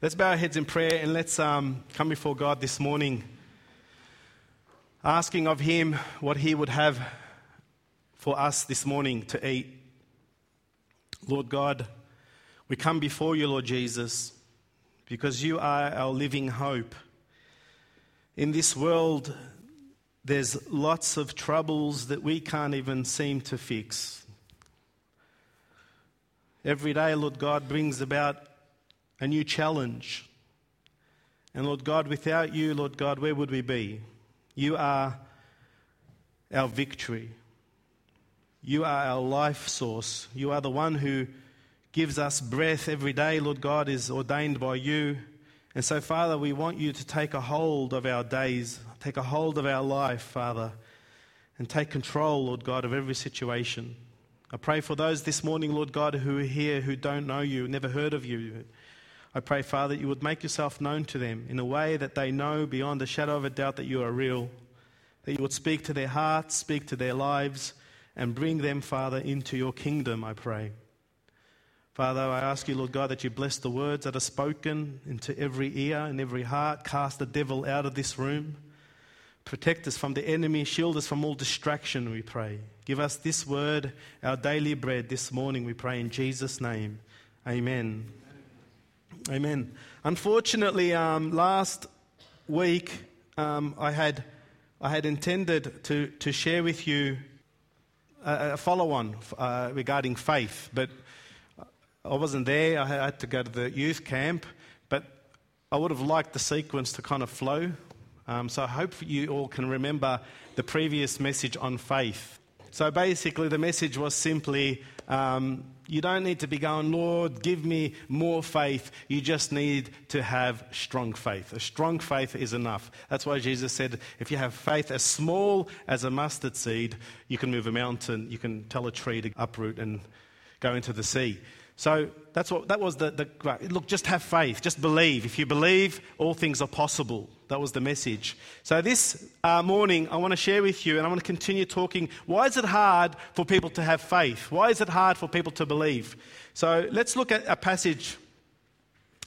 Let's bow our heads in prayer and let's um, come before God this morning, asking of Him what He would have for us this morning to eat. Lord God, we come before you, Lord Jesus, because you are our living hope. In this world, there's lots of troubles that we can't even seem to fix. Every day, Lord God, brings about a new challenge. And Lord God, without you, Lord God, where would we be? You are our victory. You are our life source. You are the one who gives us breath every day, Lord God, is ordained by you. And so, Father, we want you to take a hold of our days, take a hold of our life, Father, and take control, Lord God, of every situation. I pray for those this morning, Lord God, who are here who don't know you, never heard of you, I pray, Father, that you would make yourself known to them in a way that they know beyond a shadow of a doubt that you are real. That you would speak to their hearts, speak to their lives, and bring them, Father, into your kingdom, I pray. Father, I ask you, Lord God, that you bless the words that are spoken into every ear and every heart. Cast the devil out of this room. Protect us from the enemy. Shield us from all distraction, we pray. Give us this word, our daily bread, this morning, we pray in Jesus' name. Amen. Amen. Unfortunately, um, last week um, I, had, I had intended to, to share with you a, a follow on uh, regarding faith, but I wasn't there. I had to go to the youth camp, but I would have liked the sequence to kind of flow. Um, so I hope you all can remember the previous message on faith. So basically, the message was simply um, you don't need to be going, Lord, give me more faith. You just need to have strong faith. A strong faith is enough. That's why Jesus said, if you have faith as small as a mustard seed, you can move a mountain, you can tell a tree to uproot and go into the sea. So that's what that was the, the look, just have faith, just believe. If you believe, all things are possible. That was the message. So this uh, morning, I want to share with you, and I want to continue talking. Why is it hard for people to have faith? Why is it hard for people to believe? So let's look at a passage.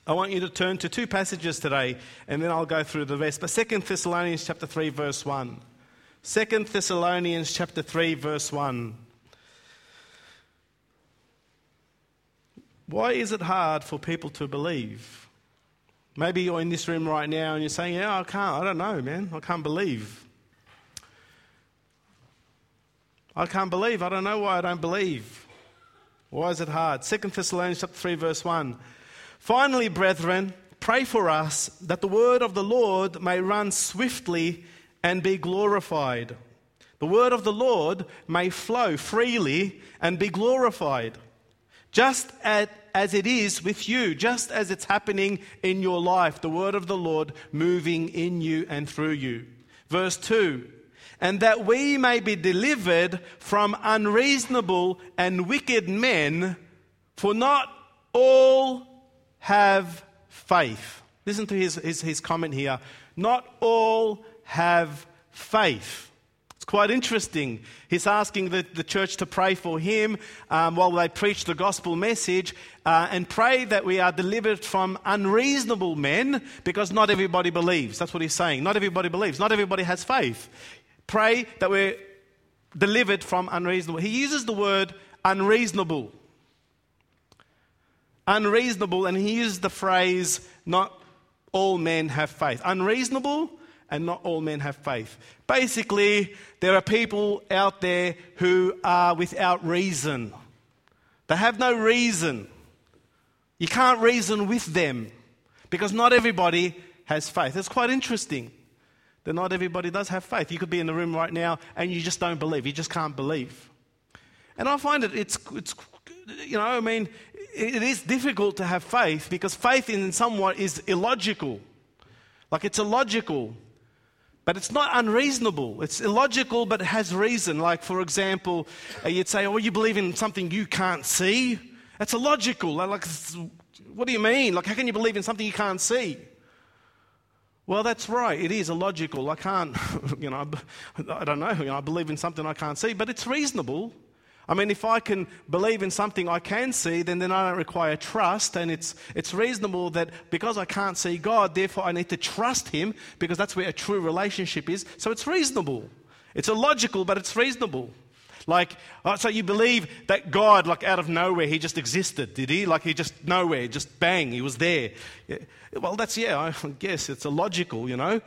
I want you to turn to two passages today, and then I'll go through the rest. But Second Thessalonians chapter 3, verse 1. 2 Thessalonians chapter 3, verse 1. Why is it hard for people to believe? Maybe you're in this room right now and you're saying, Yeah, I can't. I don't know, man. I can't believe. I can't believe. I don't know why I don't believe. Why is it hard? 2 Thessalonians chapter 3, verse 1. Finally, brethren, pray for us that the word of the Lord may run swiftly and be glorified. The word of the Lord may flow freely and be glorified. Just at as it is with you, just as it's happening in your life, the word of the Lord moving in you and through you. Verse 2 And that we may be delivered from unreasonable and wicked men, for not all have faith. Listen to his, his, his comment here. Not all have faith quite interesting. He's asking the, the church to pray for him um, while they preach the gospel message uh, and pray that we are delivered from unreasonable men because not everybody believes. That's what he's saying. Not everybody believes. Not everybody has faith. Pray that we're delivered from unreasonable. He uses the word unreasonable. Unreasonable, and he uses the phrase, not all men have faith. Unreasonable and not all men have faith. Basically, there are people out there who are without reason. They have no reason. You can't reason with them because not everybody has faith. It's quite interesting that not everybody does have faith. You could be in the room right now and you just don't believe. You just can't believe. And I find it, it's, it's you know, I mean, it is difficult to have faith because faith in somewhat is illogical. Like it's illogical. But it's not unreasonable. It's illogical, but it has reason. Like, for example, uh, you'd say, Oh, you believe in something you can't see? That's illogical. Like, what do you mean? Like, how can you believe in something you can't see? Well, that's right. It is illogical. I can't, you know, I don't know. Know, I believe in something I can't see, but it's reasonable. I mean, if I can believe in something I can see, then, then I don't require trust. And it's, it's reasonable that because I can't see God, therefore I need to trust Him because that's where a true relationship is. So it's reasonable. It's illogical, but it's reasonable. Like, uh, so you believe that God, like out of nowhere, He just existed, did He? Like He just nowhere, just bang, He was there. Well, that's, yeah, I guess it's illogical, you know.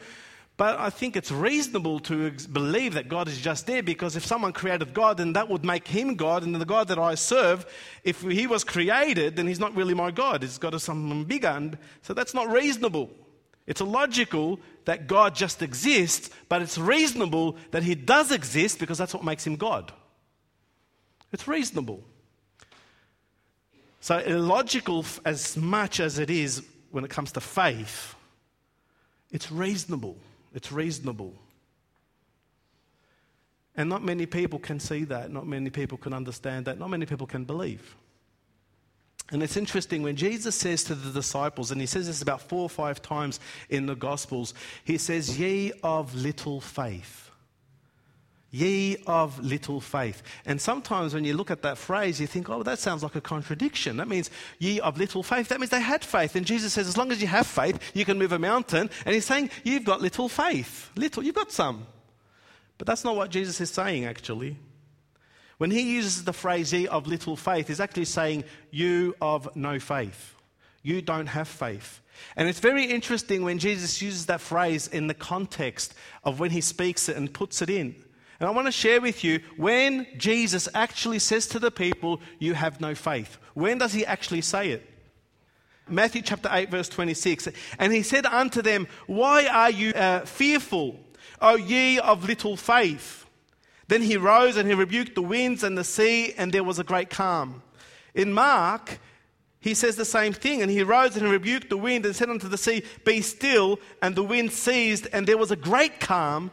But I think it's reasonable to believe that God is just there because if someone created God, then that would make him God. And the God that I serve, if he was created, then he's not really my God. He's got something bigger. And so that's not reasonable. It's illogical that God just exists, but it's reasonable that he does exist because that's what makes him God. It's reasonable. So, illogical as much as it is when it comes to faith, it's reasonable. It's reasonable. And not many people can see that. Not many people can understand that. Not many people can believe. And it's interesting when Jesus says to the disciples, and he says this about four or five times in the Gospels, he says, Ye of little faith. Ye of little faith. And sometimes when you look at that phrase, you think, oh, that sounds like a contradiction. That means ye of little faith. That means they had faith. And Jesus says, as long as you have faith, you can move a mountain. And he's saying, you've got little faith. Little, you've got some. But that's not what Jesus is saying, actually. When he uses the phrase ye of little faith, he's actually saying, you of no faith. You don't have faith. And it's very interesting when Jesus uses that phrase in the context of when he speaks it and puts it in. And I want to share with you when Jesus actually says to the people, You have no faith. When does he actually say it? Matthew chapter 8, verse 26. And he said unto them, Why are you uh, fearful, O ye of little faith? Then he rose and he rebuked the winds and the sea, and there was a great calm. In Mark, he says the same thing. And he rose and he rebuked the wind and said unto the sea, Be still. And the wind ceased, and there was a great calm.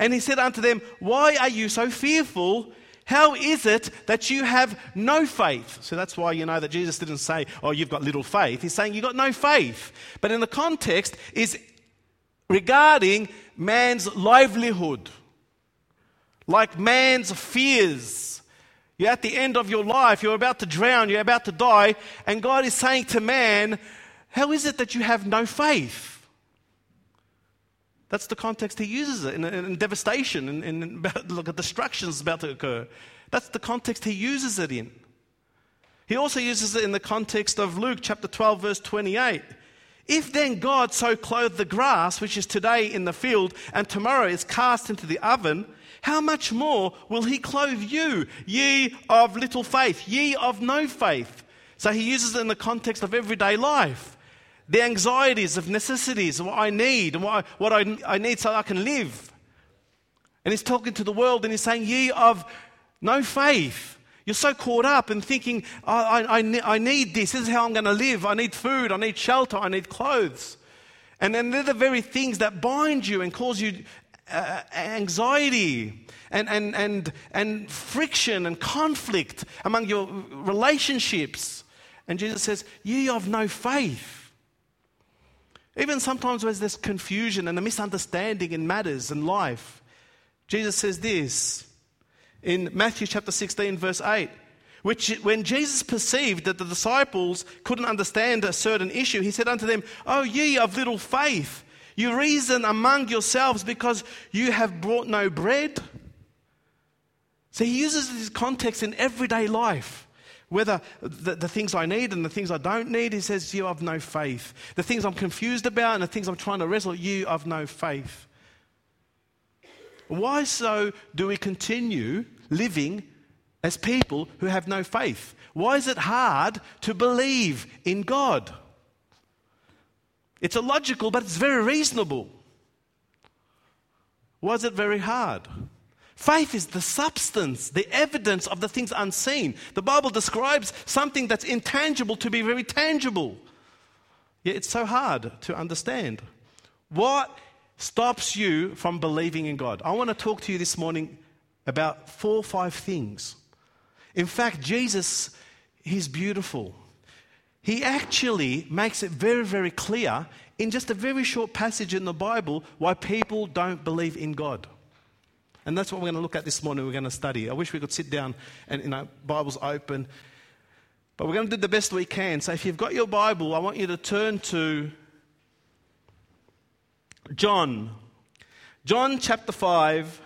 And he said unto them, Why are you so fearful? How is it that you have no faith? So that's why you know that Jesus didn't say, Oh, you've got little faith. He's saying you've got no faith. But in the context is regarding man's livelihood, like man's fears. You're at the end of your life, you're about to drown, you're about to die, and God is saying to man, How is it that you have no faith? That's the context he uses it in, in devastation and in, in, look destruction is about to occur. That's the context he uses it in. He also uses it in the context of Luke chapter 12, verse 28. If then God so clothed the grass, which is today in the field and tomorrow is cast into the oven, how much more will he clothe you, ye of little faith, ye of no faith? So he uses it in the context of everyday life the anxieties of necessities what I need and what, I, what I, I need so I can live. And he's talking to the world and he's saying, Ye of no faith. You're so caught up in thinking, I, I, I need this. This is how I'm going to live. I need food. I need shelter. I need clothes. And then they're the very things that bind you and cause you uh, anxiety and, and, and, and friction and conflict among your relationships. And Jesus says, Ye of no faith. Even sometimes there's confusion and a misunderstanding in matters in life, Jesus says this in Matthew chapter 16, verse 8. Which, when Jesus perceived that the disciples couldn't understand a certain issue, he said unto them, O ye of little faith, you reason among yourselves because you have brought no bread. So he uses this context in everyday life. Whether the, the, things I need and the things I don't need, he says, You have no faith. The things I'm confused about and the things I'm trying to wrestle, you have no faith. Why so do we continue living as people who have no faith? Why is it hard to believe in God? It's illogical, but it's very reasonable. Why is it very hard? Faith is the substance, the evidence of the things unseen. The Bible describes something that's intangible to be very tangible. Yet it's so hard to understand. What stops you from believing in God? I want to talk to you this morning about four or five things. In fact, Jesus, he's beautiful. He actually makes it very, very clear in just a very short passage in the Bible why people don't believe in God. And that's what we're going to look at this morning. We're going to study. I wish we could sit down and, you know, Bibles open. But we're going to do the best we can. So if you've got your Bible, I want you to turn to John. John chapter 5,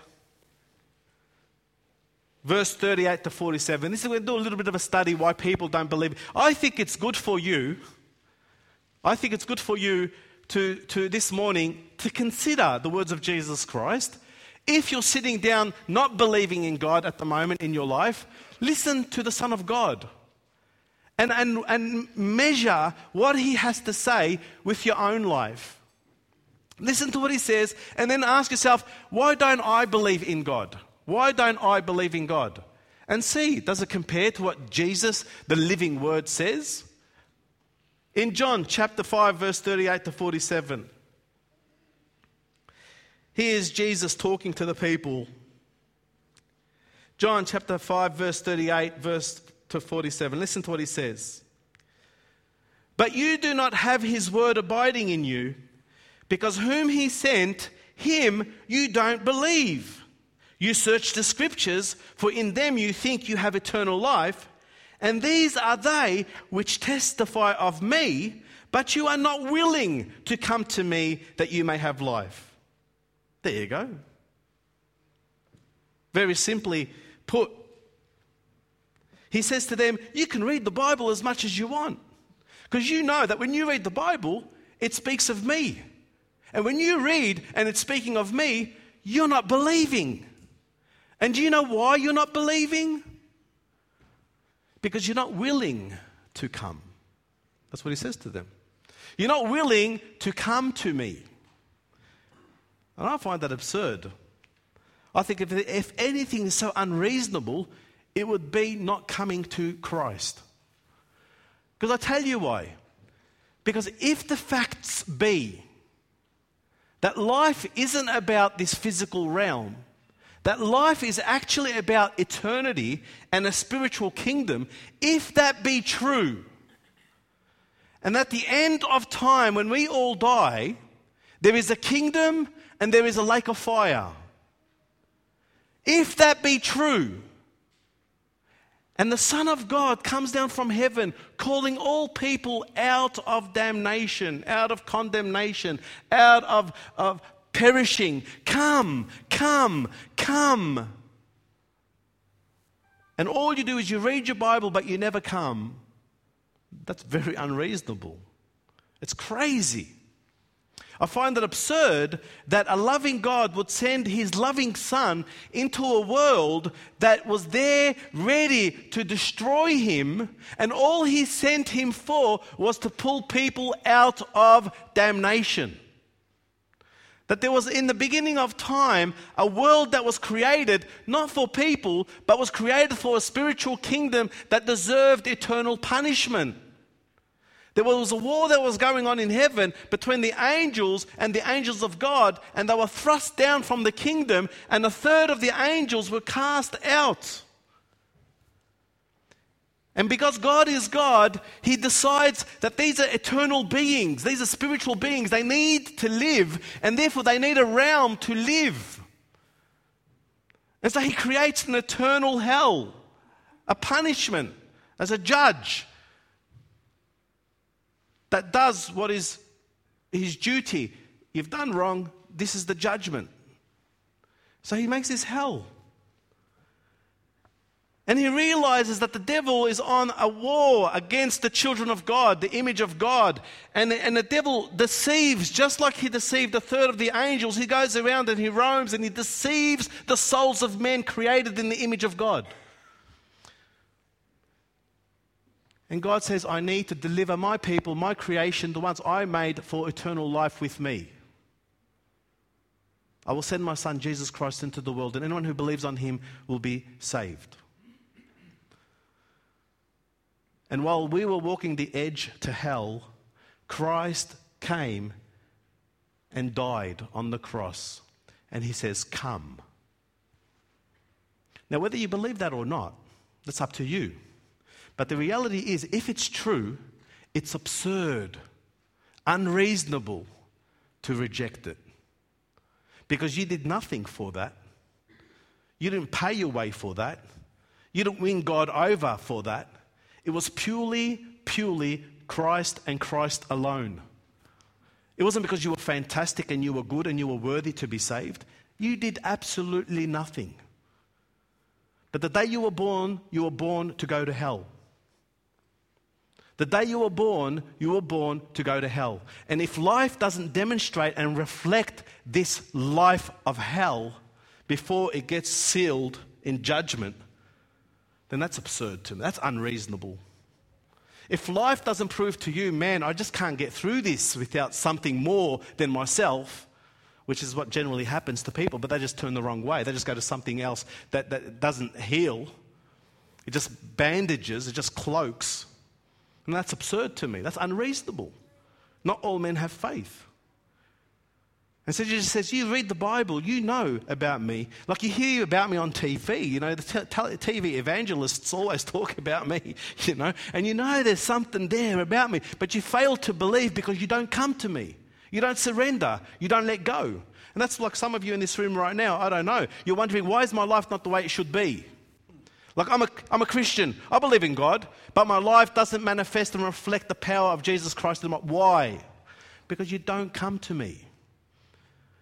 verse 38 to 47. This is going to do a little bit of a study why people don't believe. I think it's good for you. I think it's good for you to, to this morning to consider the words of Jesus Christ. If you're sitting down not believing in God at the moment in your life, listen to the Son of God and, and, and measure what he has to say with your own life. Listen to what he says and then ask yourself, why don't I believe in God? Why don't I believe in God? And see, does it compare to what Jesus, the living word, says? In John chapter 5, verse 38 to 47, here's Jesus talking to the people. John chapter 5, verse 38, verse to 47. Listen to what he says. But you do not have his word abiding in you, because whom he sent, him you don't believe. You search the scriptures, for in them you think you have eternal life and these are they which testify of me, but you are not willing to come to me that you may have life. There you go. Very simply put, he says to them, You can read the Bible as much as you want. Because you know that when you read the Bible, it speaks of me. And when you read and it's speaking of me, you're not believing. And do you know why you're not believing? because you're not willing to come. That's what he says to them. You're not willing to come to me. And I find that absurd. I think if, if anything is so unreasonable, it would be not coming to Christ. Because I tell you why. Because if the facts be that life isn't about this physical realm, that life is actually about eternity and a spiritual kingdom, if that be true, and at the end of time, when we all die, there is a kingdom and there is a lake of fire. If that be true, and the Son of God comes down from heaven, calling all people out of damnation, out of condemnation, out of, of perishing. Come, come, come. And all you do is you read your Bible, but you never come. That's very unreasonable. It's crazy. I find it absurd that a loving God would send his loving Son into a world that was there ready to destroy him, and all he sent him for was to pull people out of damnation. That there was in the beginning of time a world that was created not for people, but was created for a spiritual kingdom that deserved eternal punishment. There was a war that was going on in heaven between the angels and the angels of God, and they were thrust down from the kingdom, and a third of the angels were cast out. And because God is God, He decides that these are eternal beings, these are spiritual beings. They need to live, and therefore they need a realm to live. And so He creates an eternal hell, a punishment as a judge that does what is His duty. You've done wrong, this is the judgment. So He makes this hell. And he realizes that the devil is on a war against the children of God, the image of God. And, and the devil deceives, just like he deceived a third of the angels. He goes around and he roams and he deceives the souls of men created in the image of God. And God says, I need to deliver my people, my creation, the ones I made for eternal life with me. I will send my son Jesus Christ into the world, and anyone who believes on him will be saved. And while we were walking the edge to hell, Christ came and died on the cross. And he says, Come. Now, whether you believe that or not, that's up to you. But the reality is, if it's true, it's absurd, unreasonable to reject it. Because you did nothing for that. You didn't pay your way for that. You didn't win God over for that. It was purely, purely Christ and Christ alone. It wasn't because you were fantastic and you were good and you were worthy to be saved. You did absolutely nothing. But the day you were born, you were born to go to hell. The day you were born, you were born to go to hell. And if life doesn't demonstrate and reflect this life of hell before it gets sealed in judgment, then that's absurd to me. That's unreasonable. If life doesn't prove to you, man, I just can't get through this without something more than myself, which is what generally happens to people, but they just turn the wrong way. They just go to something else that, that doesn't heal. It just bandages, it just cloaks. And that's absurd to me. That's unreasonable. Not all men have faith. And so Jesus says, You read the Bible, you know about me. Like you hear about me on TV. You know, the TV evangelists always talk about me, you know, and you know there's something there about me, but you fail to believe because you don't come to me. You don't surrender. You don't let go. And that's like some of you in this room right now. I don't know. You're wondering, why is my life not the way it should be? Like, I'm a, I'm a Christian. I believe in God, but my life doesn't manifest and reflect the power of Jesus Christ. Why? Because you don't come to me.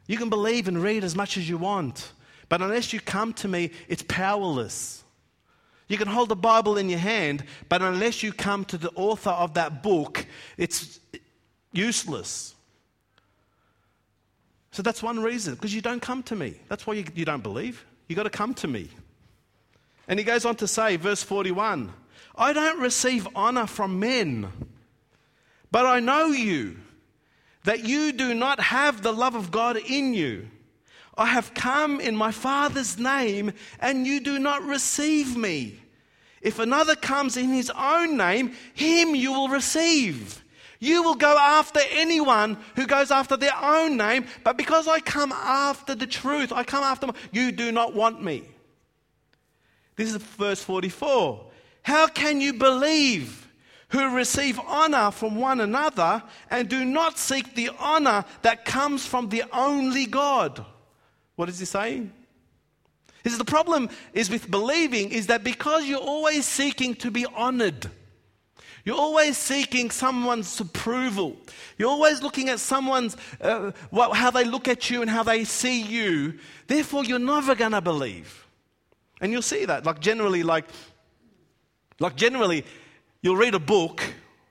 You can believe and read as much as you want, but unless you come to me, it's powerless. You can hold the Bible in your hand, but unless you come to the author of that book, it's useless. So that's one reason, because you don't come to me. That's why you, you don't believe. You've got to come to me. And he goes on to say, verse 41 I don't receive honor from men, but I know you, that you do not have the love of God in you. I have come in my Father's name, and you do not receive me. If another comes in his own name, him you will receive. You will go after anyone who goes after their own name, but because I come after the truth, I come after, you do not want me. This is verse 44. How can you believe who receive honor from one another and do not seek the honor that comes from the only God? What is he saying? Says the problem is with believing is that because you're always seeking to be honored, you're always seeking someone's approval. You're always looking at someone's, uh, how they look at you and how they see you. Therefore, you're never going to believe. And you'll see that. Like generally, like, like generally, you'll read a book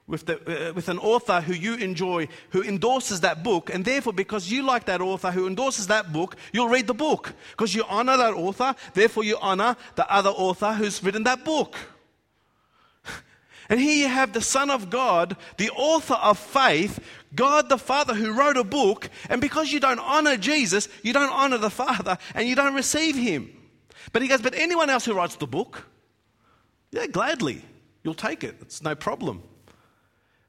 with, the, uh, with an author who you enjoy, who endorses that book, and therefore, because you like that author who endorses that book, you'll read the book. Because you honor that author, therefore, you honor the other author who's written that book. And here you have the Son of God, the author of faith, God the Father who wrote a book, and because you don't honor Jesus, you don't honor the Father, and you don't receive Him. But he goes, But anyone else who writes the book, yeah, gladly, you'll take it. It's no problem.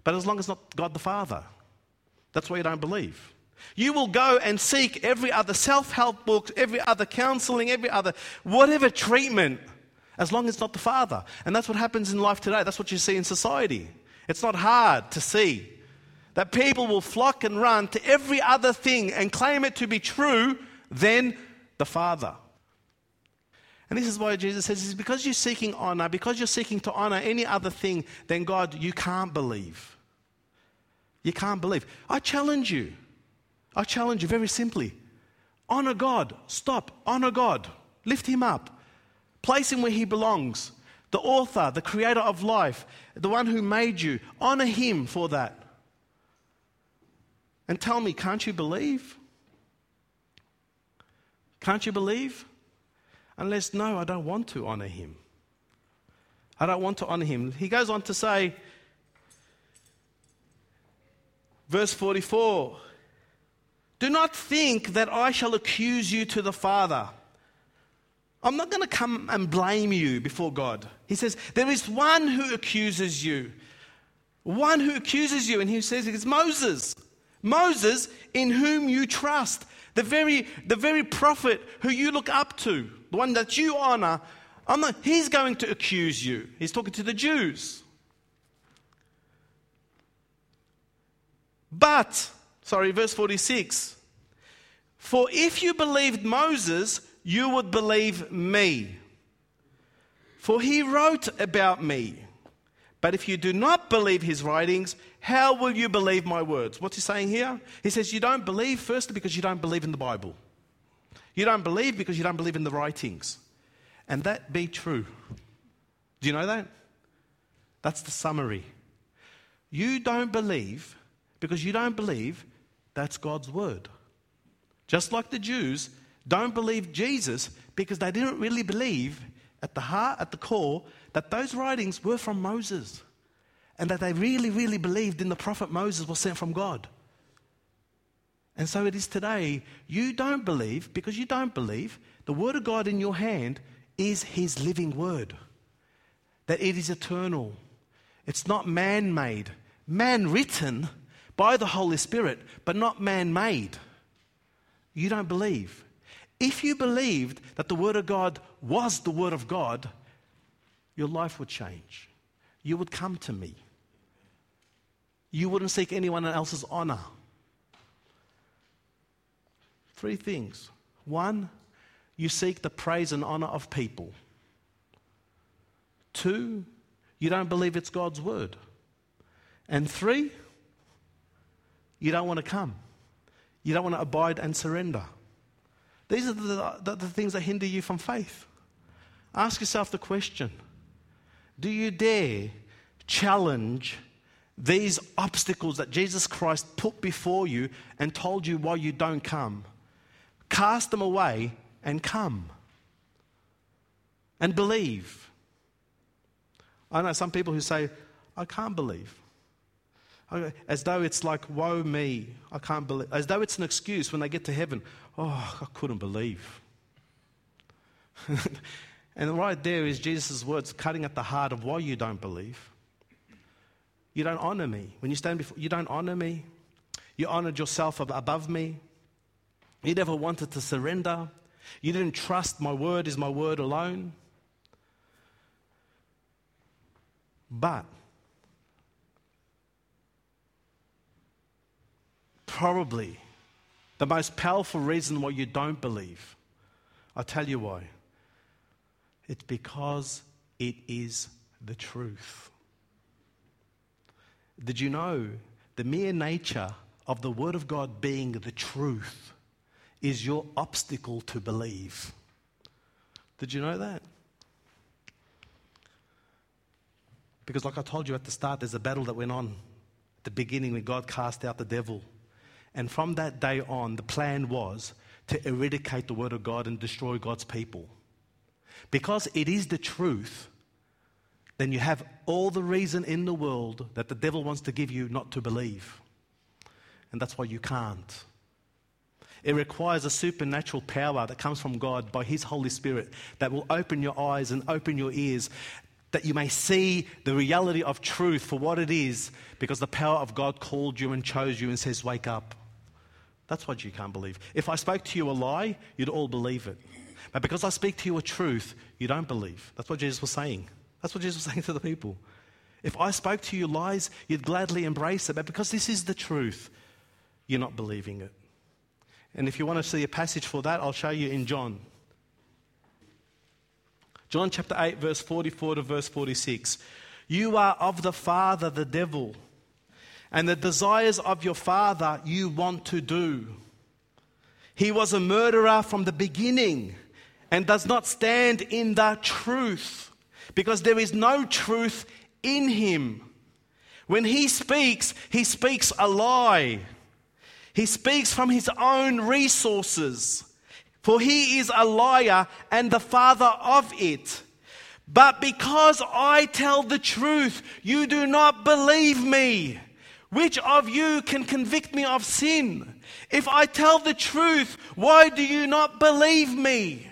But as long as not God the Father, that's why you don't believe. You will go and seek every other self help book, every other counseling, every other whatever treatment, as long as it's not the Father. And that's what happens in life today. That's what you see in society. It's not hard to see that people will flock and run to every other thing and claim it to be true than the Father. And this is why Jesus says, is because you're seeking honor, because you're seeking to honor any other thing than God, you can't believe. You can't believe. I challenge you. I challenge you very simply. Honor God. Stop. Honor God. Lift Him up. Place Him where He belongs. The author, the creator of life, the one who made you. Honor Him for that. And tell me, can't you believe? Can't you believe? Unless, no, I don't want to honor him. I don't want to honor him. He goes on to say, verse 44 Do not think that I shall accuse you to the Father. I'm not going to come and blame you before God. He says, There is one who accuses you. One who accuses you. And he says, It's Moses. Moses, in whom you trust. The very, the very prophet who you look up to the one that you honor, he's going to accuse you. He's talking to the Jews. But, sorry, verse 46 For if you believed Moses, you would believe me. For he wrote about me. But if you do not believe his writings, how will you believe my words? What's he saying here? He says, You don't believe, firstly, because you don't believe in the Bible. You don't believe because you don't believe in the writings. And that be true. Do you know that? That's the summary. You don't believe because you don't believe that's God's word. Just like the Jews don't believe Jesus because they didn't really believe at the heart, at the core, that those writings were from Moses and that they really, really believed in the prophet Moses was sent from God. And so it is today. You don't believe because you don't believe the Word of God in your hand is His living Word, that it is eternal. It's not man made, man written by the Holy Spirit, but not man made. You don't believe. If you believed that the Word of God was the Word of God, your life would change. You would come to me. You wouldn't seek anyone else's honor. Three things. One, you seek the praise and honor of people. Two, you don't believe it's God's word. And three, you don't want to come. You don't want to abide and surrender. These are the, the, the things that hinder you from faith. Ask yourself the question Do you dare challenge these obstacles that Jesus Christ put before you and told you why you don't come? Cast them away and come. And believe. I know some people who say, I can't believe. As though it's like, woe me, I can't believe. As though it's an excuse when they get to heaven. Oh, I couldn't believe. and right there is Jesus' words cutting at the heart of why you don't believe. You don't honor me. When you stand before, you don't honor me. You honored yourself above me. You never wanted to surrender. You didn't trust my word is my word alone. But probably the most powerful reason why you don't believe, I'll tell you why. It's because it is the truth. Did you know the mere nature of the Word of God being the truth is your obstacle to believe? Did you know that? Because, like I told you at the start, there's a battle that went on at the beginning when God cast out the devil. And from that day on, the plan was to eradicate the Word of God and destroy God's people. Because it is the truth, then you have all the reason in the world that the devil wants to give you not to believe. And that's why you can't. It requires a supernatural power that comes from God by His Holy Spirit that will open your eyes and open your ears that you may see the reality of truth for what it is because the power of God called you and chose you and says, Wake up. That's what you can't believe. If I spoke to you a lie, you'd all believe it. But because I speak to you a truth, you don't believe. That's what Jesus was saying. That's what Jesus was saying to the people. If I spoke to you lies, you'd gladly embrace it. But because this is the truth, you're not believing it. And if you want to see a passage for that, I'll show you in John. John chapter 8, verse 44 to verse 46. You are of the father, the devil, and the desires of your father you want to do. He was a murderer from the beginning and does not stand in the truth because there is no truth in him. When he speaks, he speaks a lie. He speaks from his own resources, for he is a liar and the father of it. But because I tell the truth, you do not believe me. Which of you can convict me of sin? If I tell the truth, why do you not believe me?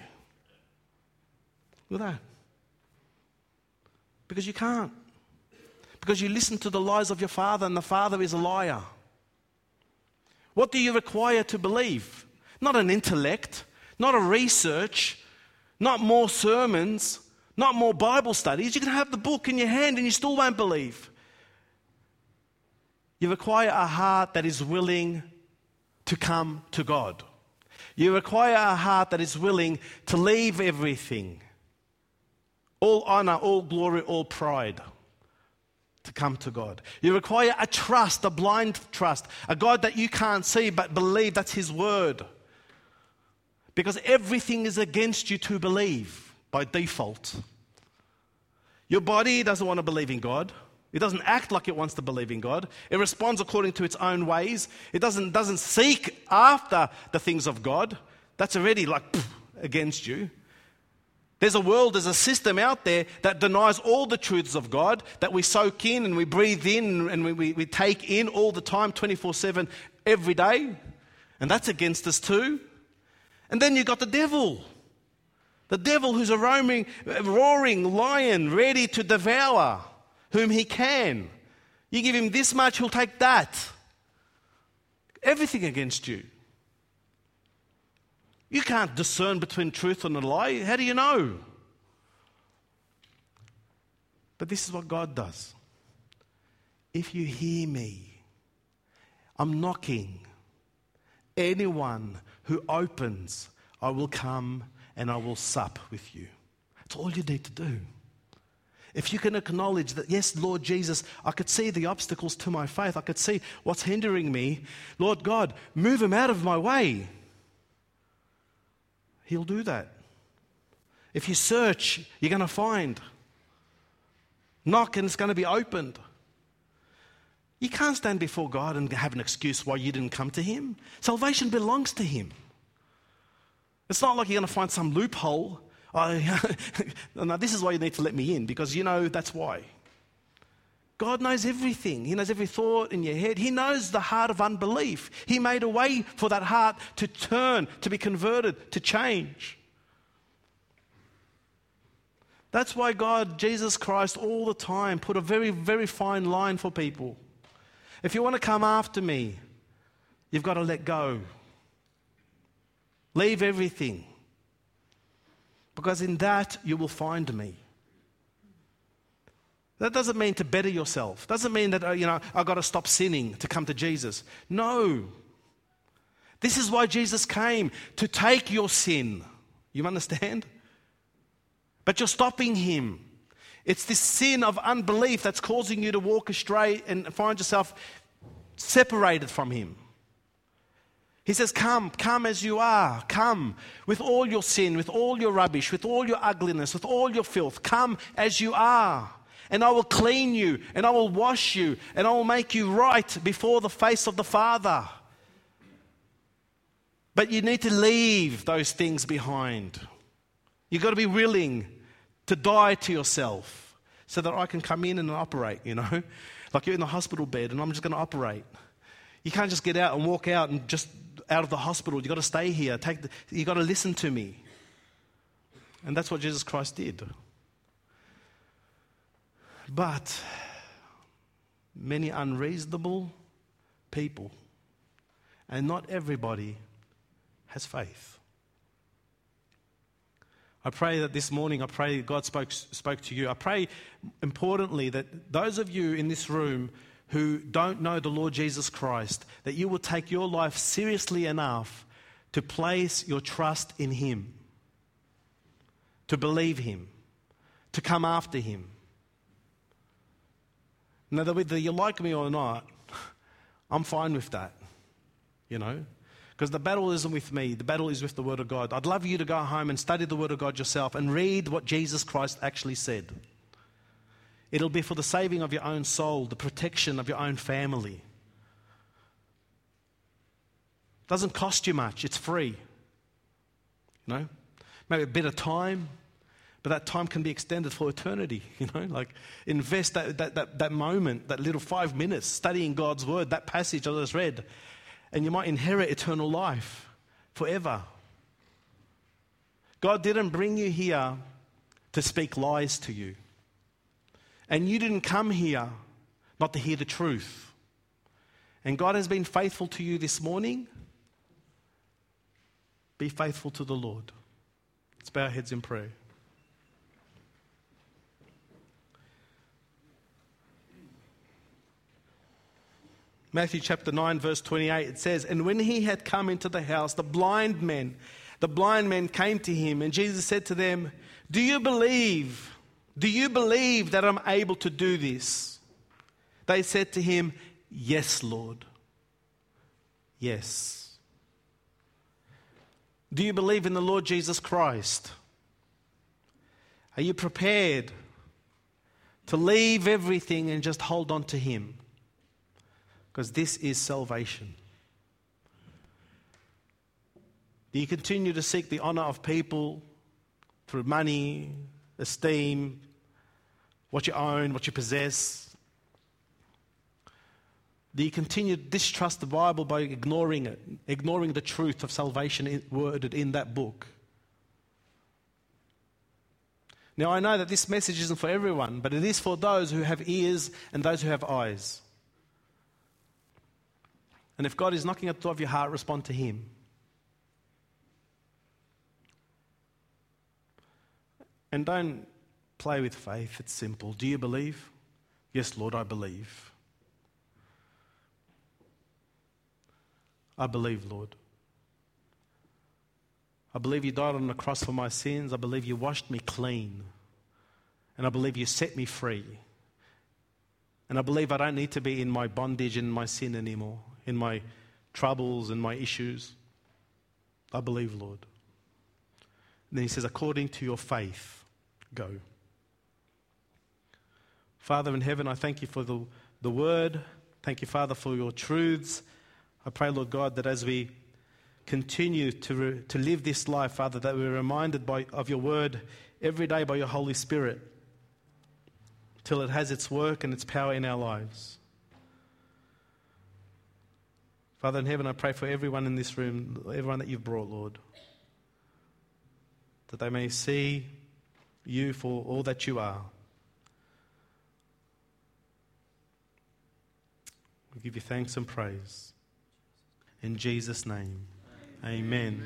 Look at that. Because you can't. Because you listen to the lies of your father, and the father is a liar. What do you require to believe? Not an intellect, not a research, not more sermons, not more Bible studies. You can have the book in your hand and you still won't believe. You require a heart that is willing to come to God. You require a heart that is willing to leave everything all honor, all glory, all pride to come to God. You require a trust, a blind trust, a God that you can't see but believe that's His word. Because everything is against you to believe by default. Your body doesn't want to believe in God. It doesn't act like it wants to believe in God. It responds according to its own ways. It doesn't, doesn't seek after the things of God. That's already like pff, against you. There's a world, there's a system out there that denies all the truths of God that we soak in and we breathe in and we, we, we take in all the time, 24 7, every day. And that's against us too. And then you've got the devil. The devil who's a roaming, roaring lion ready to devour whom he can. You give him this much, he'll take that. Everything against you. You can't discern between truth and a lie. How do you know? But this is what God does. If you hear me, I'm knocking. Anyone who opens, I will come and I will sup with you. That's all you need to do. If you can acknowledge that, yes, Lord Jesus, I could see the obstacles to my faith, I could see what's hindering me, Lord God, move them out of my way. He'll do that. If you search, you're going to find. Knock and it's going to be opened. You can't stand before God and have an excuse why you didn't come to Him. Salvation belongs to Him. It's not like you're going to find some loophole. Oh, no, this is why you need to let me in, because you know that's why. God knows everything. He knows every thought in your head. He knows the heart of unbelief. He made a way for that heart to turn, to be converted, to change. That's why God, Jesus Christ, all the time put a very, very fine line for people. If you want to come after me, you've got to let go. Leave everything. Because in that you will find me. That doesn't mean to better yourself. Doesn't mean that, uh, you know, I've got to stop sinning to come to Jesus. No. This is why Jesus came to take your sin. You understand? But you're stopping him. It's this sin of unbelief that's causing you to walk astray and find yourself separated from him. He says, Come, come as you are. Come with all your sin, with all your rubbish, with all your ugliness, with all your filth. Come as you are and I will clean you, and I will wash you, and I will make you right before the face of the Father. But you need to leave those things behind. You've got to be willing to die to yourself so that I can come in and operate, you know? Like you're in the hospital bed and I'm just going to operate. You can't just get out and walk out and just out of the hospital. You've got to stay here. Take you've got to listen to me. And that's what Jesus Christ did. But many unreasonable people, and not everybody has faith. I pray that this morning, I pray God spoke, spoke to you. I pray, importantly, that those of you in this room who don't know the Lord Jesus Christ, that you will take your life seriously enough to place your trust in Him, to believe Him, to come after Him. Now, whether you like me or not, I'm fine with that, you know, because the battle isn't with me, the battle is with the Word of God. I'd love you to go home and study the Word of God yourself and read what Jesus Christ actually said. It'll be for the saving of your own soul, the protection of your own family. Doesn't cost you much, it's free. You know, maybe a bit of time, but that time can be extended for eternity, you know, like invest that, that, that, that moment, that little five minutes studying God's word, that passage I just read, and you might inherit eternal life forever. God didn't bring you here to speak lies to you. And you didn't come here not to hear the truth. And God has been faithful to you this morning. Be faithful to the Lord. Let's bow our heads in prayer. Matthew chapter 9, verse 28, it says, And when he had come into the house, the blind men, the blind men came to him, and Jesus said to them, Do you believe? Do you believe that I'm able to do this? They said to him, Yes, Lord. Yes. Do you believe in the Lord Jesus Christ? Are you prepared to leave everything and just hold on to Him? Because this is salvation. Do you continue to seek the honor of people through money, esteem, what you own, what you possess? Do you continue to distrust the Bible by ignoring it, ignoring the truth of salvation worded in that book? Now, I know that this message isn't for everyone, but it is for those who have ears and those who have eyes. And if God is knocking at the door of your heart, respond to Him. And don't play with faith, it's simple. Do you believe? Yes, Lord, I believe. I believe, Lord. I believe you died on the cross for my sins. I believe you washed me clean. And I believe you set me free. And I believe I don't need to be in my bondage and my sin anymore, in my troubles and my issues. I believe, Lord. And then he says, according to your faith, go. Father in heaven, I thank you for the, the word. Thank you, Father, for your truths. I pray, Lord God, that as we continue to, re, to live this life, Father, that we're reminded by, of your word every day by your Holy Spirit till it has its work and its power in our lives. Father in heaven, I pray for everyone in this room, everyone that you've brought, Lord, that they may see you for all that you are. We give you thanks and praise. In Jesus' name, amen. amen.